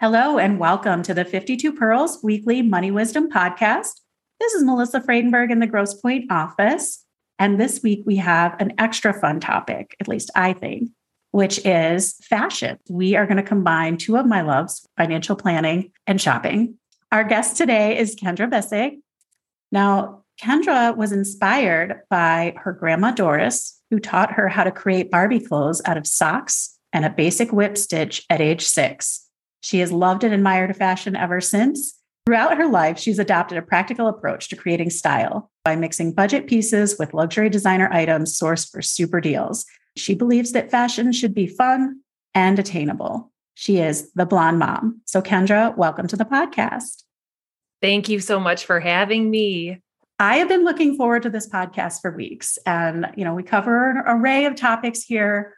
Hello, and welcome to the 52 Pearls Weekly Money Wisdom Podcast. This is Melissa Friedenberg in the Grosse Pointe office. And this week we have an extra fun topic, at least I think, which is fashion. We are going to combine two of my loves, financial planning and shopping. Our guest today is Kendra Bissig. Now, Kendra was inspired by her grandma Doris, who taught her how to create Barbie clothes out of socks and a basic whip stitch at age six. She has loved and admired fashion ever since. Throughout her life, she's adopted a practical approach to creating style by mixing budget pieces with luxury designer items sourced for super deals. She believes that fashion should be fun and attainable. She is the blonde mom. So, Kendra, welcome to the podcast. Thank you so much for having me. I have been looking forward to this podcast for weeks. And, you know, we cover an array of topics here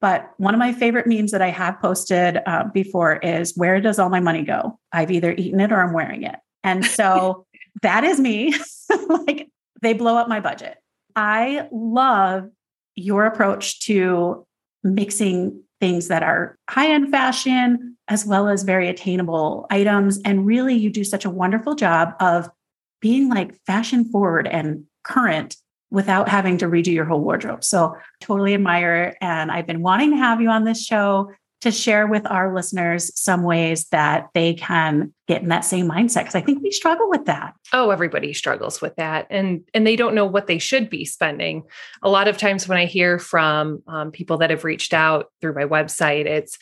but one of my favorite memes that I have posted uh, before is where does all my money go? I've either eaten it or I'm wearing it. And so that is me. like they blow up my budget. I love your approach to mixing things that are high end fashion as well as very attainable items. And really, you do such a wonderful job of being like fashion forward and current without having to redo your whole wardrobe. So, totally admire. And I've been wanting to have you on this show to share with our listeners some ways that they can get in that same mindset because I think we struggle with that. Oh, everybody struggles with that, and and they don't know what they should be spending. A lot of times when I hear from um, people that have reached out through my website, it's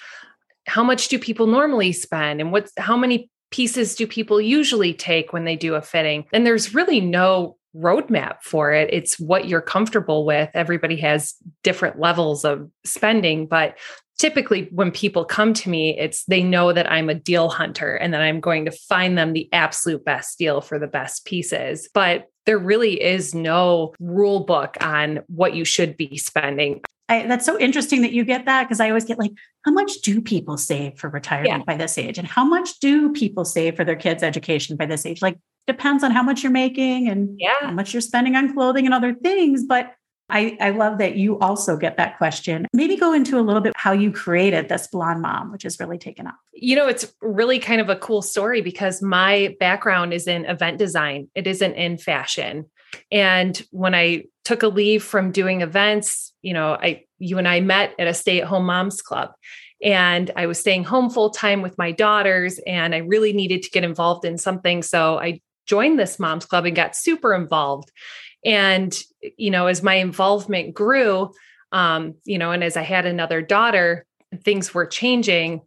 how much do people normally spend, and what's how many pieces do people usually take when they do a fitting? And there's really no roadmap for it. It's what you're comfortable with. Everybody has different levels of spending, but typically when people come to me, it's they know that I'm a deal hunter and that I'm going to find them the absolute best deal for the best pieces. But there really is no rule book on what you should be spending. I, that's so interesting that you get that because I always get like, how much do people save for retirement yeah. by this age? And how much do people save for their kids' education by this age? Like, depends on how much you're making and yeah. how much you're spending on clothing and other things. But I, I love that you also get that question. Maybe go into a little bit how you created this blonde mom, which has really taken off. You know, it's really kind of a cool story because my background is in event design, it isn't in fashion. And when I took a leave from doing events, you know, I you and I met at a stay-at-home moms club and I was staying home full time with my daughters and I really needed to get involved in something so I joined this moms club and got super involved. And, you know, as my involvement grew, um, you know, and as I had another daughter, things were changing.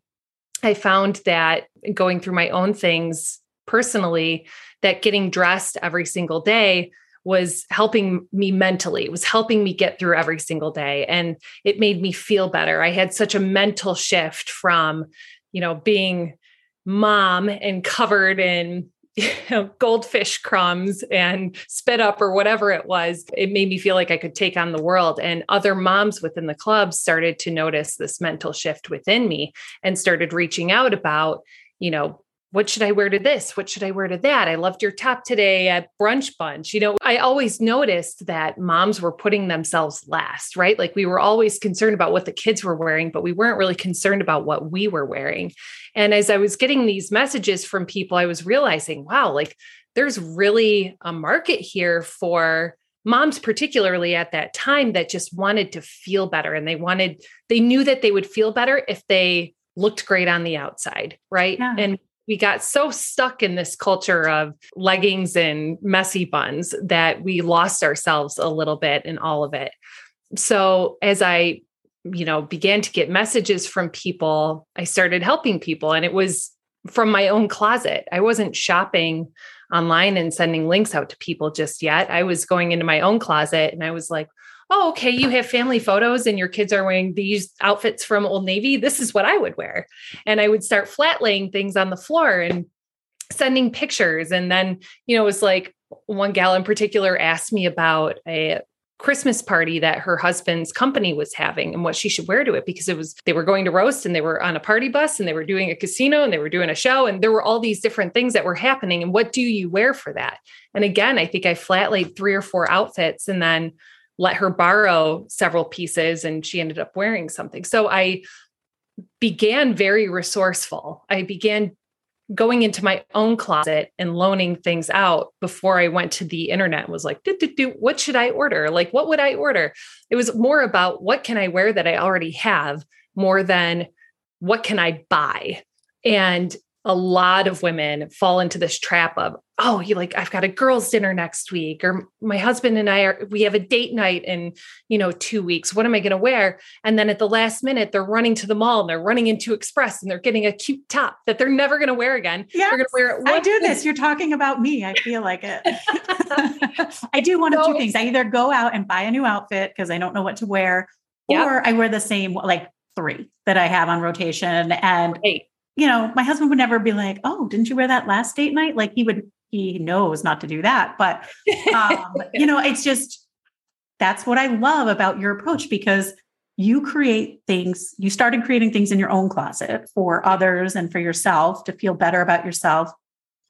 I found that going through my own things personally, that getting dressed every single day was helping me mentally. It was helping me get through every single day. And it made me feel better. I had such a mental shift from, you know, being mom and covered in you know, goldfish crumbs and spit up or whatever it was, it made me feel like I could take on the world. And other moms within the club started to notice this mental shift within me and started reaching out about, you know, what should I wear to this? What should I wear to that? I loved your top today at brunch bunch. You know, I always noticed that moms were putting themselves last, right? Like we were always concerned about what the kids were wearing, but we weren't really concerned about what we were wearing. And as I was getting these messages from people, I was realizing, wow, like there's really a market here for moms particularly at that time that just wanted to feel better and they wanted they knew that they would feel better if they looked great on the outside right yeah. and we got so stuck in this culture of leggings and messy buns that we lost ourselves a little bit in all of it. So as I, you know, began to get messages from people, I started helping people and it was from my own closet. I wasn't shopping online and sending links out to people just yet. I was going into my own closet and I was like, oh, okay, you have family photos and your kids are wearing these outfits from Old Navy. This is what I would wear. And I would start flat laying things on the floor and sending pictures. And then, you know, it was like one gal in particular asked me about a Christmas party that her husband's company was having and what she should wear to it because it was they were going to roast and they were on a party bus and they were doing a casino and they were doing a show and there were all these different things that were happening and what do you wear for that? And again, I think I flat laid three or four outfits and then let her borrow several pieces and she ended up wearing something. So I began very resourceful. I began going into my own closet and loaning things out before I went to the internet was like, do, do, do, what should I order? Like, what would I order? It was more about what can I wear that I already have more than what can I buy? And a lot of women fall into this trap of, oh, you like, I've got a girls' dinner next week, or my husband and I are, we have a date night in, you know, two weeks. What am I going to wear? And then at the last minute, they're running to the mall and they're running into Express and they're getting a cute top that they're never going to wear again. Yeah. They're going to wear it. I do this. You're talking about me. I feel like it. I do one so, of two things. I either go out and buy a new outfit because I don't know what to wear, yep. or I wear the same, like three that I have on rotation. And Eight you know, my husband would never be like, "Oh, didn't you wear that last date night?" Like he would, he knows not to do that. But um, you know, it's just that's what I love about your approach because you create things. You started creating things in your own closet for others and for yourself to feel better about yourself,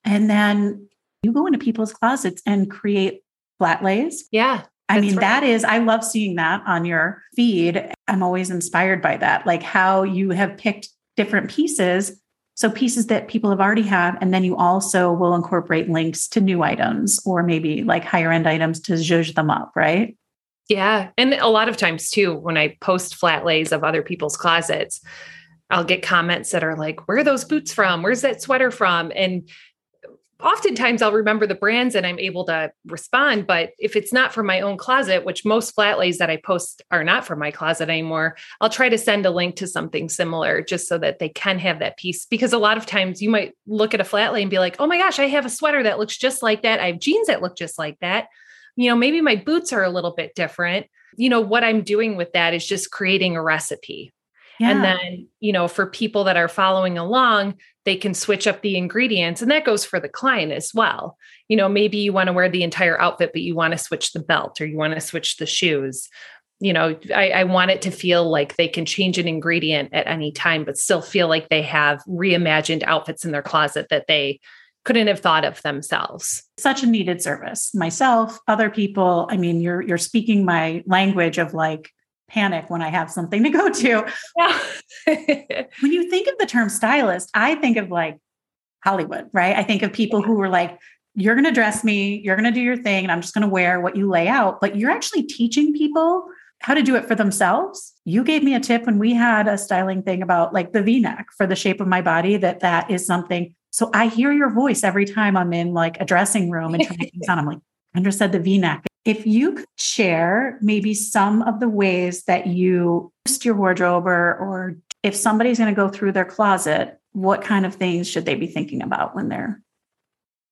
and then you go into people's closets and create flat lays. Yeah. I mean, right. that is, I love seeing that on your feed. I'm always inspired by that, like how you have picked different pieces. So pieces that people have already have, and then you also will incorporate links to new items or maybe like higher end items to zhuzh them up, right? Yeah. And a lot of times too, when I post flat lays of other people's closets, I'll get comments that are like, where are those boots from? Where's that sweater from? And oftentimes I'll remember the brands and I'm able to respond. But if it's not from my own closet, which most flat lays that I post are not from my closet anymore, I'll try to send a link to something similar just so that they can have that piece. Because a lot of times you might look at a flat lay and be like, oh my gosh, I have a sweater that looks just like that. I have jeans that look just like that. You know, maybe my boots are a little bit different. You know, what I'm doing with that is just creating a recipe. Yeah. And then, you know, for people that are following along, they can switch up the ingredients. And that goes for the client as well. You know, maybe you want to wear the entire outfit, but you want to switch the belt or you want to switch the shoes. You know, I, I want it to feel like they can change an ingredient at any time, but still feel like they have reimagined outfits in their closet that they couldn't have thought of themselves. Such a needed service. Myself, other people, I mean, you're you're speaking my language of like panic when I have something to go to. Yeah. when you think of the term stylist, I think of like Hollywood, right? I think of people who were like, you're going to dress me, you're going to do your thing, and I'm just going to wear what you lay out. But you're actually teaching people how to do it for themselves. You gave me a tip when we had a styling thing about like the v-neck for the shape of my body that that is something. So I hear your voice every time I'm in like a dressing room and trying things on. I'm like, Andra said the v-neck. If you could share maybe some of the ways that you boost your wardrobe or, or if somebody's going to go through their closet, what kind of things should they be thinking about when they're?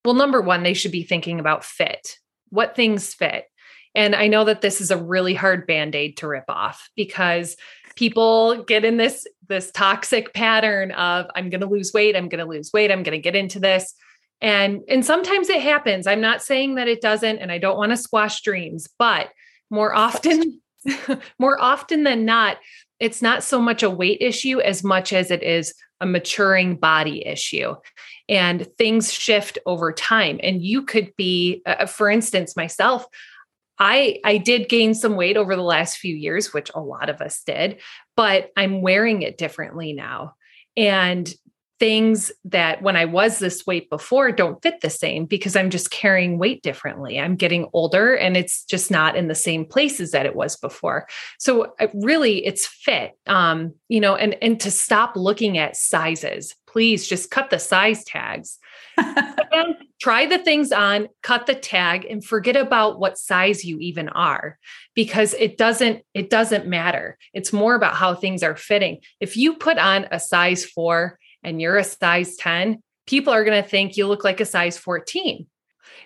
Well, number one, they should be thinking about fit. What things fit? And I know that this is a really hard band-aid to rip off because people get in this this toxic pattern of I'm going to lose weight, I'm going to lose weight, I'm going to get into this and and sometimes it happens. I'm not saying that it doesn't and I don't want to squash dreams, but more often more often than not, it's not so much a weight issue as much as it is a maturing body issue. And things shift over time. And you could be, uh, for instance, myself, I I did gain some weight over the last few years, which a lot of us did, but I'm wearing it differently now. And things that when I was this weight before don't fit the same because I'm just carrying weight differently. I'm getting older and it's just not in the same places that it was before. So really it's fit. Um, you know, and and to stop looking at sizes. Please just cut the size tags. try the things on, cut the tag and forget about what size you even are because it doesn't it doesn't matter. It's more about how things are fitting. If you put on a size 4 and you're a size 10, people are going to think you look like a size 14.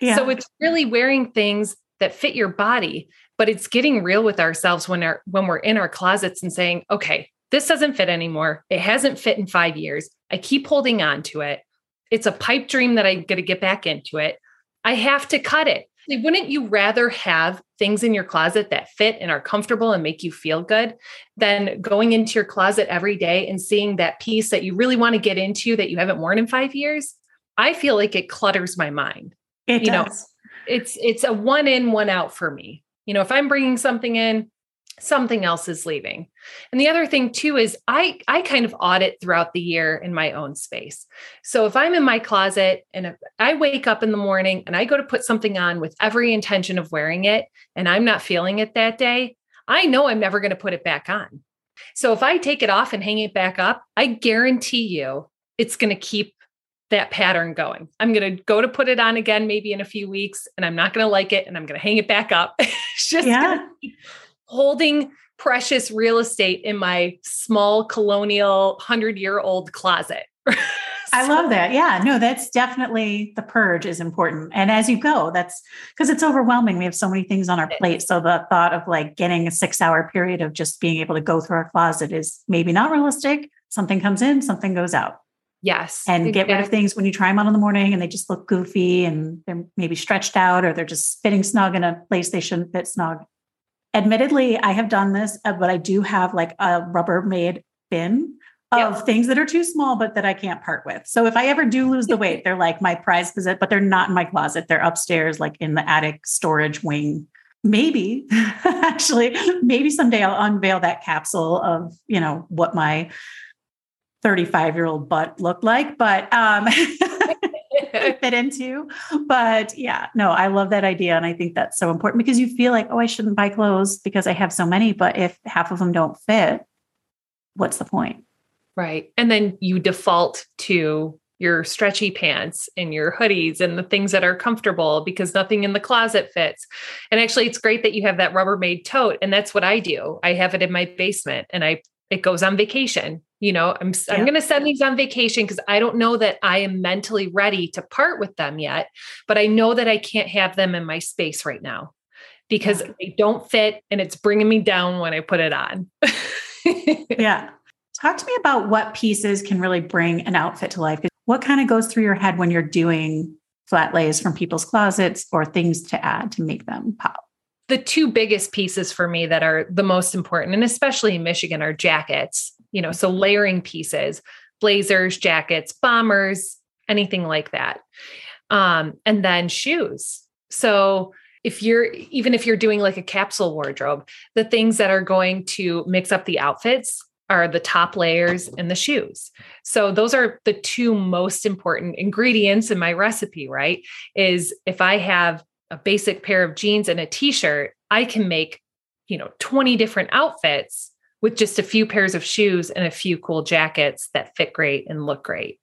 Yeah. So it's really wearing things that fit your body. but it's getting real with ourselves when our when we're in our closets and saying, okay, this doesn't fit anymore. It hasn't fit in five years. I keep holding on to it. It's a pipe dream that I'm going to get back into it. I have to cut it. Wouldn't you rather have things in your closet that fit and are comfortable and make you feel good than going into your closet every day and seeing that piece that you really want to get into that you haven't worn in five years? I feel like it clutters my mind. It you does. know, it's it's a one in, one out for me. You know, if I'm bringing something in, something else is leaving. And the other thing too is I I kind of audit throughout the year in my own space. So if I'm in my closet and if I wake up in the morning and I go to put something on with every intention of wearing it and I'm not feeling it that day, I know I'm never going to put it back on. So if I take it off and hang it back up, I guarantee you it's going to keep that pattern going. I'm going to go to put it on again maybe in a few weeks and I'm not going to like it and I'm going to hang it back up. it's just Yeah. Holding precious real estate in my small colonial 100 year old closet. I love that. Yeah, no, that's definitely the purge is important. And as you go, that's because it's overwhelming. We have so many things on our plate. So the thought of like getting a six hour period of just being able to go through our closet is maybe not realistic. Something comes in, something goes out. Yes. And get rid of things when you try them on in the morning and they just look goofy and they're maybe stretched out or they're just fitting snug in a place they shouldn't fit snug. Admittedly, I have done this, uh, but I do have like a Rubbermaid bin of Yep. things that are too small, but that I can't part with. So if I ever do lose the weight, they're like my prize possession, but they're not in my closet. They're upstairs, like in the attic storage wing. Maybe actually, maybe someday I'll unveil that capsule of, you know, what my 35 year old butt looked like, but um fit into. But yeah, no, I love that idea. And I think that's so important because you feel like, oh, I shouldn't buy clothes because I have so many. But if half of them don't fit, what's the point? Right. And then you default to your stretchy pants and your hoodies and the things that are comfortable because nothing in the closet fits. And actually it's great that you have that Rubbermaid tote and that's what I do. I have it in my basement and I it goes on vacation. You know, I'm I'm going to send these on vacation because I don't know that I am mentally ready to part with them yet, but I know that I can't have them in my space right now because Yeah. they don't fit and it's bringing me down when I put it on. Yeah. Talk to me about what pieces can really bring an outfit to life. What kind of goes through your head when you're doing flat lays from people's closets or things to add to make them pop? The two biggest pieces for me that are the most important, and especially in Michigan, are jackets. You know, so layering pieces, blazers, jackets, bombers, anything like that. Um, and then shoes. So if you're even if you're doing like a capsule wardrobe, the things that are going to mix up the outfits are the top layers and the shoes. So those are the two most important ingredients in my recipe, right? Is if I have a basic pair of jeans and a t-shirt, I can make, you know, 20 different outfits with just a few pairs of shoes and a few cool jackets that fit great and look great.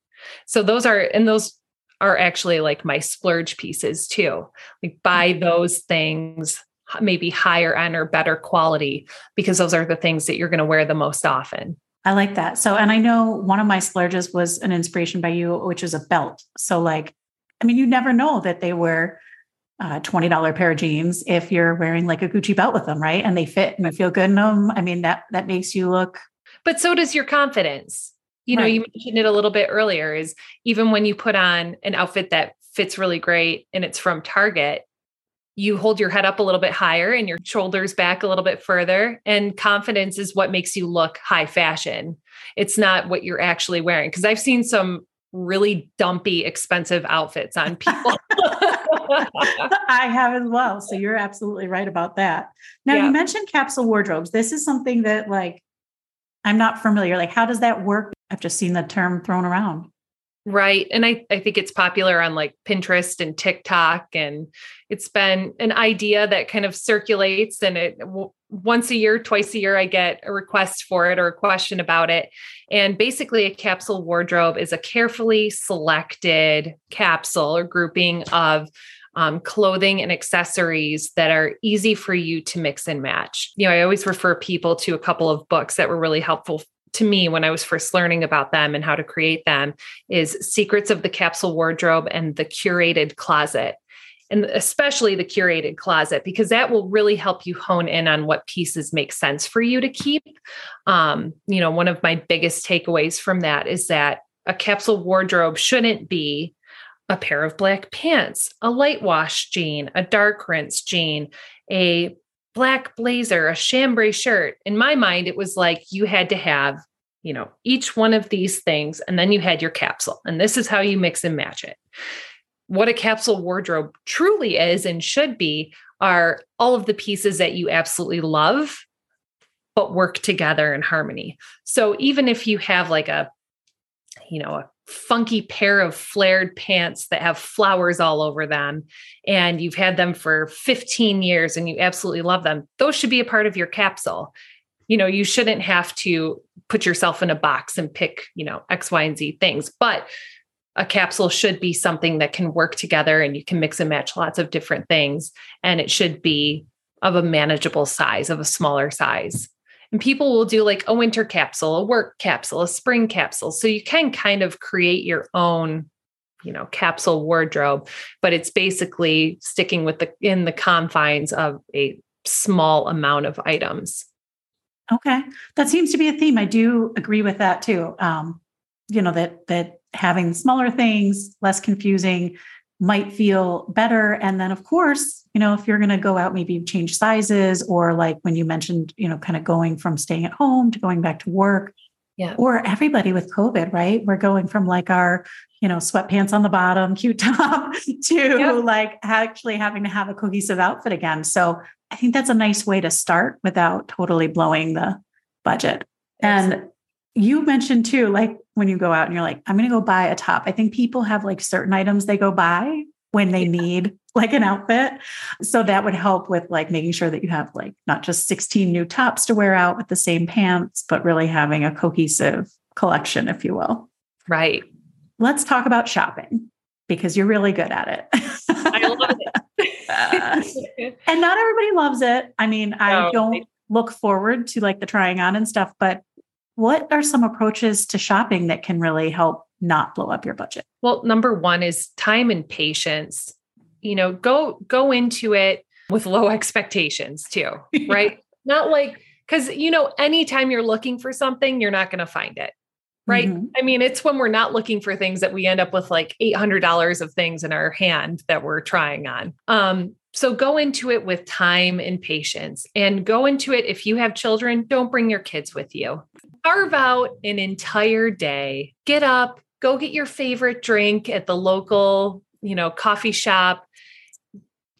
So those are and those are actually like my splurge pieces too. Like buy mm-hmm. those things maybe higher end or better quality because those are the things that you're going to wear the most often. I like that. So, and I know one of my splurges was an inspiration by you, which is a belt. So, like, I mean, you never know that they were a $20 pair of jeans if you're wearing like a Gucci belt with them, right? And they fit and you feel good in them. I mean, that that makes you look But so does your confidence. You know, Right. you mentioned it a little bit earlier is even when you put on an outfit that fits really great and it's from Target, you hold your head up a little bit higher and your shoulders back a little bit further. And confidence is what makes you look high fashion. It's not what you're actually wearing. Cause I've seen some really dumpy, expensive outfits on people. I have as well. So you're absolutely right about that. Now Yeah. you mentioned capsule wardrobes. This is something that like I'm not familiar. Like, how does that work? I've just seen the term thrown around. Right. And I, I think it's popular on like Pinterest and TikTok. And it's been an idea that kind of circulates. And it once a year, twice a year, I get a request for it or a question about it. And basically, a capsule wardrobe is a carefully selected capsule or grouping of um, clothing and accessories that are easy for you to mix and match. You know, I always refer people to a couple of books that were really helpful to me when I was first learning about them and how to create them is Secrets of the Capsule Wardrobe and The Curated Closet. And especially the curated closet because that will really help you hone in on what pieces make sense for you to keep. Um, you know one of my biggest takeaways from that is that a capsule wardrobe shouldn't be a pair of black pants a light wash jean a dark rinse jean a black blazer a chambray shirt. In my mind it was like you had to have you know each one of these things and then you had your capsule and this is how you mix and match it what a capsule wardrobe truly is and should be are all of the pieces that you absolutely love but work together in harmony. So even if you have like a you know a funky pair of flared pants that have flowers all over them and you've had them for 15 years and you absolutely love them those should be a part of your capsule. You know you shouldn't have to put yourself in a box and pick you know x y and z things but a capsule should be something that can work together and you can mix and match lots of different things. And it should be of a manageable size, of a smaller size. And people will do like a winter capsule, a work capsule, a spring capsule. So you can kind of create your own, you know, capsule wardrobe, but it's basically sticking with the in the confines of a small amount of items. Okay. That seems to be a theme. I do agree with that too. Um, you know, that that having smaller things, less confusing, might feel better. And then, of course, you know, if you're going to go out, maybe change sizes, or like when you mentioned, you know, kind of going from staying at home to going back to work. Yeah. Or everybody with COVID, right? We're going from like our, you know, sweatpants on the bottom, cute top to yep. like actually having to have a cohesive outfit again. So I think that's a nice way to start without totally blowing the budget. And you mentioned too, like when you go out and you're like, I'm going to go buy a top. I think people have like certain items they go buy when they yeah. need like an outfit. So that would help with like making sure that you have like not just 16 new tops to wear out with the same pants, but really having a cohesive collection, if you will. Right. Let's talk about shopping because you're really good at it. I love it. and not everybody loves it. I mean, no, I don't look forward to like the trying on and stuff, but what are some approaches to shopping that can really help not blow up your budget? Well, number one is time and patience. You know, go go into it with low expectations too, right? not like because you know, anytime you're looking for something, you're not going to find it. Right. Mm-hmm. I mean, it's when we're not looking for things that we end up with like $800 of things in our hand that we're trying on. Um, so go into it with time and patience and go into it. If you have children, don't bring your kids with you carve out an entire day, get up, go get your favorite drink at the local, you know, coffee shop,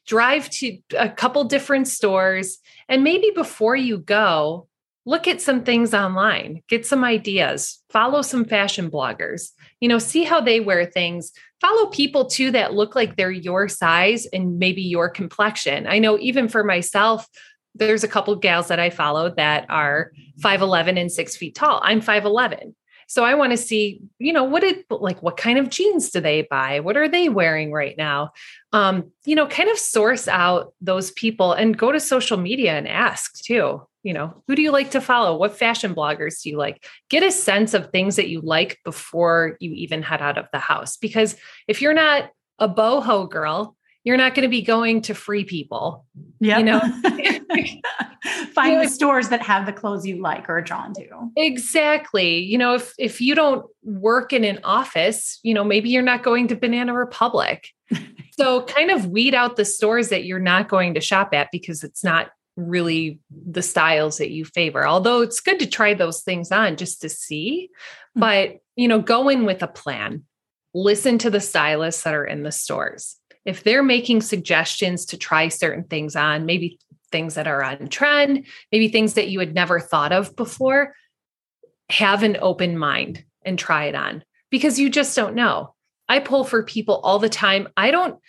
drive to a couple different stores, and maybe before you go, look at some things online, get some ideas, follow some fashion bloggers, you know, see how they wear things. Follow people too that look like they're your size and maybe your complexion. I know even for myself, there's a couple of gals that I follow that are 5'11 and six feet tall. I'm 5'11. So I want to see, you know, what did like what kind of jeans do they buy? What are they wearing right now? Um, you know, kind of source out those people and go to social media and ask too. You know, who do you like to follow? What fashion bloggers do you like? Get a sense of things that you like before you even head out of the house. Because if you're not a boho girl, you're not going to be going to free people. Yeah. You know, find you know, the stores that have the clothes you like or are drawn to. Exactly. You know, if if you don't work in an office, you know, maybe you're not going to Banana Republic. so kind of weed out the stores that you're not going to shop at because it's not really the styles that you favor. Although it's good to try those things on just to see, mm-hmm. but you know, go in with a plan. Listen to the stylists that are in the stores if they're making suggestions to try certain things on, maybe things that are on trend, maybe things that you had never thought of before, have an open mind and try it on because you just don't know. I pull for people all the time. I don't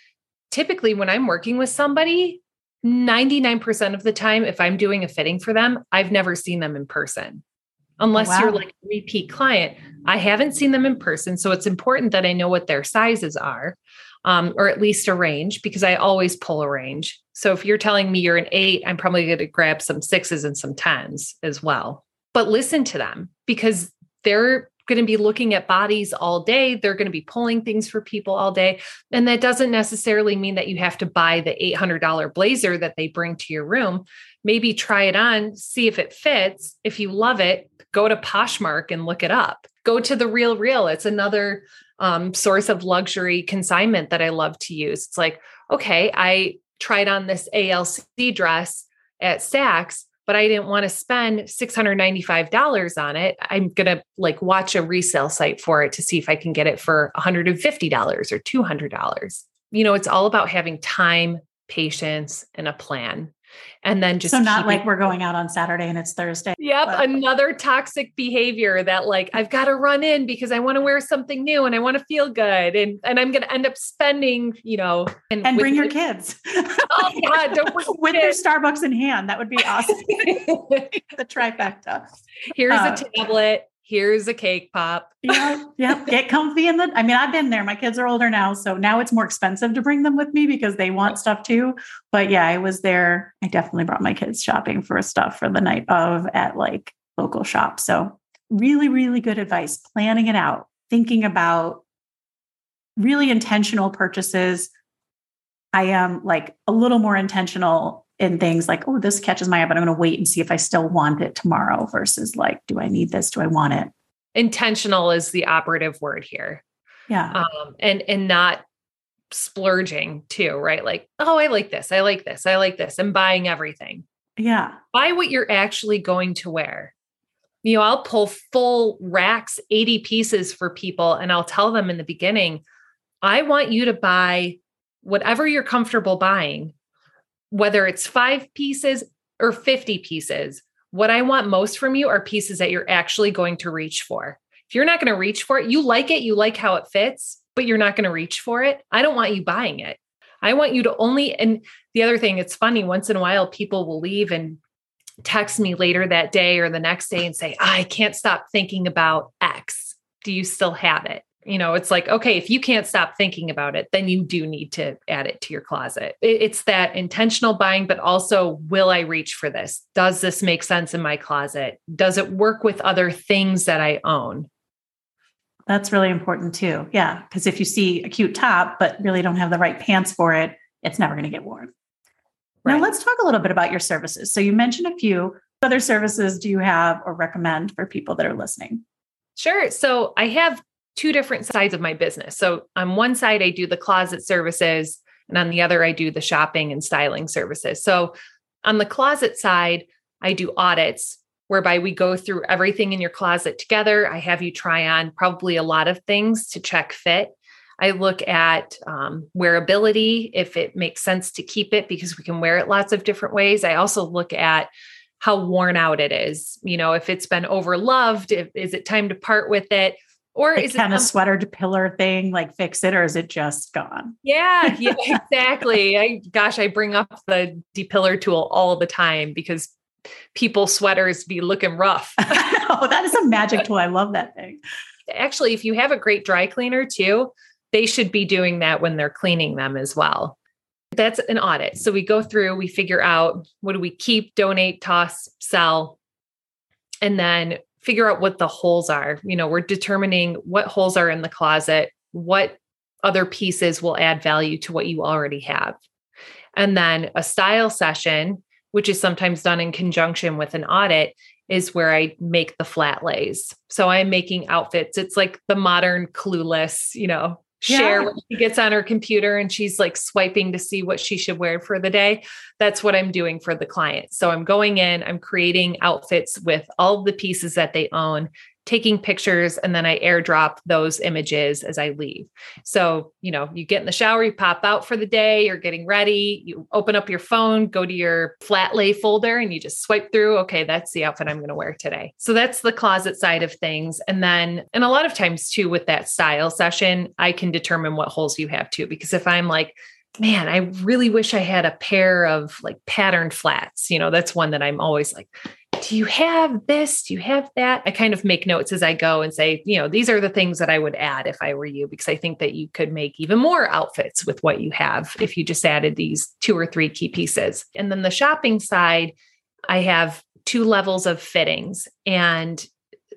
typically, when I'm working with somebody, 99% of the time, if I'm doing a fitting for them, I've never seen them in person. Unless wow. you're like a repeat client, I haven't seen them in person. So it's important that I know what their sizes are um, or at least a range because I always pull a range. So if you're telling me you're an eight, I'm probably going to grab some sixes and some tens as well. But listen to them because they're going to be looking at bodies all day. They're going to be pulling things for people all day. And that doesn't necessarily mean that you have to buy the $800 blazer that they bring to your room. Maybe try it on, see if it fits. If you love it, go to Poshmark and look it up. Go to the Real Real. It's another um, source of luxury consignment that I love to use. It's like, okay, I tried on this ALC dress at Saks but I didn't want to spend $695 on it. I'm going to like watch a resale site for it to see if I can get it for $150 or $200. You know, it's all about having time, patience, and a plan and then just so not like we're going out on Saturday and it's Thursday. Yep, but. another toxic behavior that like I've got to run in because I want to wear something new and I want to feel good and and I'm going to end up spending, you know, and, and bring your kids. Oh God, don't with their Starbucks in hand. That would be awesome. the trifecta. Here's uh, a tablet here's a cake pop. yeah, yeah. Get comfy in the. I mean, I've been there. My kids are older now, so now it's more expensive to bring them with me because they want stuff too. But yeah, I was there. I definitely brought my kids shopping for stuff for the night of at like local shops. So really, really good advice. Planning it out, thinking about really intentional purchases. I am like a little more intentional in things like, oh, this catches my eye, but I'm going to wait and see if I still want it tomorrow versus like, do I need this? Do I want it? Intentional is the operative word here. Yeah. Um, and and not splurging too, right? Like, oh, I like this, I like this, I like this, and buying everything. Yeah. Buy what you're actually going to wear. You know, I'll pull full racks, 80 pieces for people, and I'll tell them in the beginning, I want you to buy whatever you're comfortable buying whether it's five pieces or 50 pieces, what I want most from you are pieces that you're actually going to reach for. If you're not going to reach for it, you like it, you like how it fits, but you're not going to reach for it. I don't want you buying it. I want you to only, and the other thing, it's funny, once in a while, people will leave and text me later that day or the next day and say, I can't stop thinking about X. Do you still have it? You know it's like okay if you can't stop thinking about it then you do need to add it to your closet. It's that intentional buying but also will i reach for this? Does this make sense in my closet? Does it work with other things that i own? That's really important too. Yeah because if you see a cute top but really don't have the right pants for it it's never going to get worn. Right. now let's talk a little bit about your services. So you mentioned a few. Other services do you have or recommend for people that are listening? Sure. So I have two different sides of my business. So on one side, I do the closet services, and on the other, I do the shopping and styling services. So on the closet side, I do audits whereby we go through everything in your closet together. I have you try on probably a lot of things to check fit. I look at um, wearability, if it makes sense to keep it because we can wear it lots of different ways. I also look at how worn out it is. You know, if it's been overloved, if, is it time to part with it? Or like is kind of sweater to pillar thing, like fix it, or is it just gone? Yeah, yeah, exactly. I gosh, I bring up the depiller tool all the time because people sweaters be looking rough. oh, that is a magic tool. I love that thing. Actually, if you have a great dry cleaner too, they should be doing that when they're cleaning them as well. That's an audit. So we go through, we figure out what do we keep, donate, toss, sell, and then figure out what the holes are. You know, we're determining what holes are in the closet, what other pieces will add value to what you already have. And then a style session, which is sometimes done in conjunction with an audit, is where I make the flat lays. So I'm making outfits. It's like the modern clueless, you know, share yeah. when she gets on her computer and she's like swiping to see what she should wear for the day. That's what I'm doing for the client. So I'm going in, I'm creating outfits with all the pieces that they own taking pictures and then I airdrop those images as I leave. So, you know, you get in the shower, you pop out for the day, you're getting ready, you open up your phone, go to your flat lay folder and you just swipe through, okay, that's the outfit I'm going to wear today. So that's the closet side of things. And then, and a lot of times too, with that style session, I can determine what holes you have too. Because if I'm like, man, I really wish I had a pair of like patterned flats. You know, that's one that I'm always like, do you have this? Do you have that? I kind of make notes as I go and say, you know, these are the things that I would add if I were you, because I think that you could make even more outfits with what you have if you just added these two or three key pieces. And then the shopping side, I have two levels of fittings. And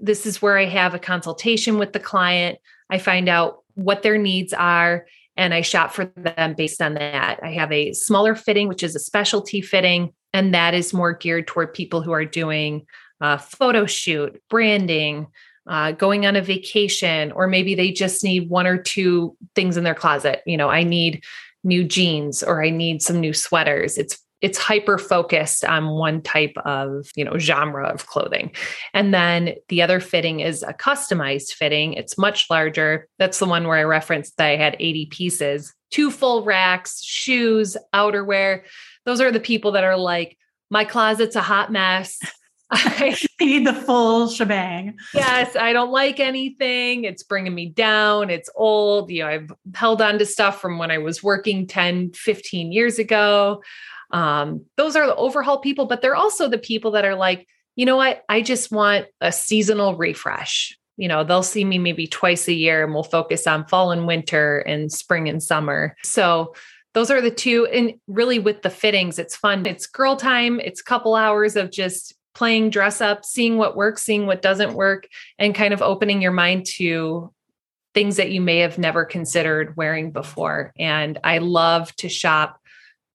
this is where I have a consultation with the client. I find out what their needs are and I shop for them based on that. I have a smaller fitting, which is a specialty fitting, and that is more geared toward people who are doing a photo shoot, branding, uh, going on a vacation, or maybe they just need one or two things in their closet. You know, I need new jeans or I need some new sweaters. It's it's hyper focused on one type of you know genre of clothing and then the other fitting is a customized fitting it's much larger that's the one where i referenced that i had 80 pieces two full racks shoes outerwear those are the people that are like my closet's a hot mess I need the full shebang. Yes, I don't like anything. It's bringing me down. It's old. You know, I've held on to stuff from when I was working 10, 15 years ago. Um, those are the overhaul people, but they're also the people that are like, you know what? I just want a seasonal refresh. You know, they'll see me maybe twice a year and we'll focus on fall and winter and spring and summer. So those are the two. And really with the fittings, it's fun. It's girl time. It's couple hours of just playing dress up, seeing what works, seeing what doesn't work, and kind of opening your mind to things that you may have never considered wearing before. And I love to shop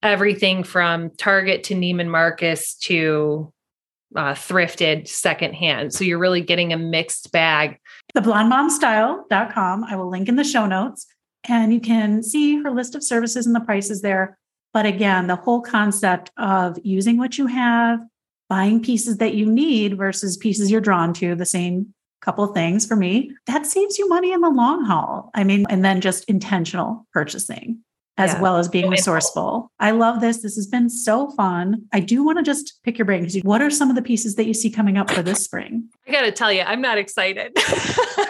everything from Target to Neiman Marcus to uh, thrifted secondhand. So you're really getting a mixed bag. The blondemomstyle.com. I will link in the show notes and you can see her list of services and the prices there. But again, the whole concept of using what you have, buying pieces that you need versus pieces you're drawn to, the same couple things for me, that saves you money in the long haul. I mean, and then just intentional purchasing as yeah. well as being resourceful. I love this. This has been so fun. I do want to just pick your brain what are some of the pieces that you see coming up for this spring? I got to tell you, I'm not excited.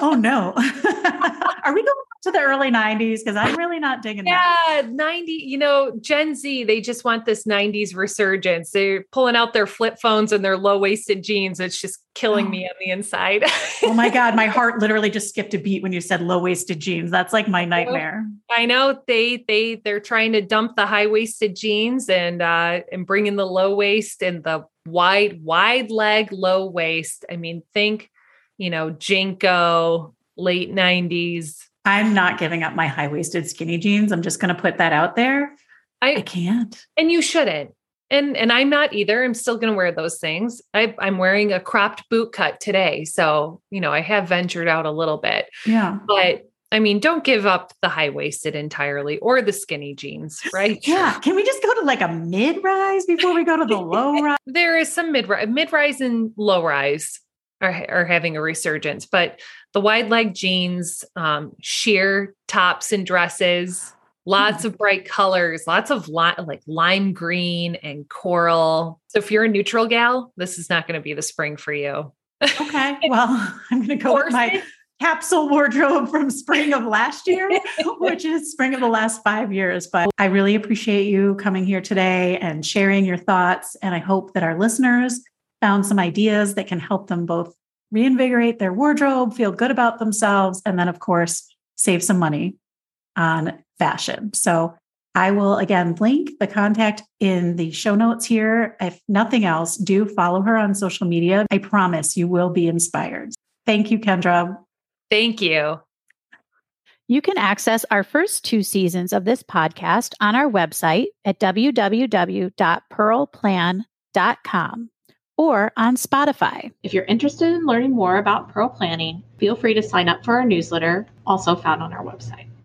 oh no. are we going to the early 90s because I'm really not digging that. yeah, that. 90, you know, Gen Z, they just want this 90s resurgence. They're pulling out their flip phones and their low-waisted jeans. It's just killing oh. me on the inside. oh my God. My heart literally just skipped a beat when you said low-waisted jeans. That's like my nightmare. I know they they they're trying to dump the high-waisted jeans and uh and bring in the low waist and the wide, wide leg, low waist. I mean, think, you know, JNCO, late 90s I'm not giving up my high waisted skinny jeans. I'm just going to put that out there. I, I, can't. And you shouldn't. And and I'm not either. I'm still going to wear those things. I, I'm wearing a cropped boot cut today, so you know I have ventured out a little bit. Yeah, but I mean, don't give up the high waisted entirely or the skinny jeans, right? yeah. Can we just go to like a mid rise before we go to the low rise? there is some mid rise, mid rise and low rise are, are having a resurgence, but the wide leg jeans, um, sheer tops and dresses, lots mm. of bright colors, lots of li- like lime green and coral. So if you're a neutral gal, this is not going to be the spring for you. okay. Well, I'm going to go with my capsule wardrobe from spring of last year, which is spring of the last five years. But I really appreciate you coming here today and sharing your thoughts. And I hope that our listeners found some ideas that can help them both reinvigorate their wardrobe, feel good about themselves, and then, of course, save some money on fashion. So I will again link the contact in the show notes here. If nothing else, do follow her on social media. I promise you will be inspired. Thank you, Kendra. Thank you. You can access our first two seasons of this podcast on our website at www.pearlplan.com or on Spotify. If you're interested in learning more about Pearl Planning, feel free to sign up for our newsletter, also found on our website.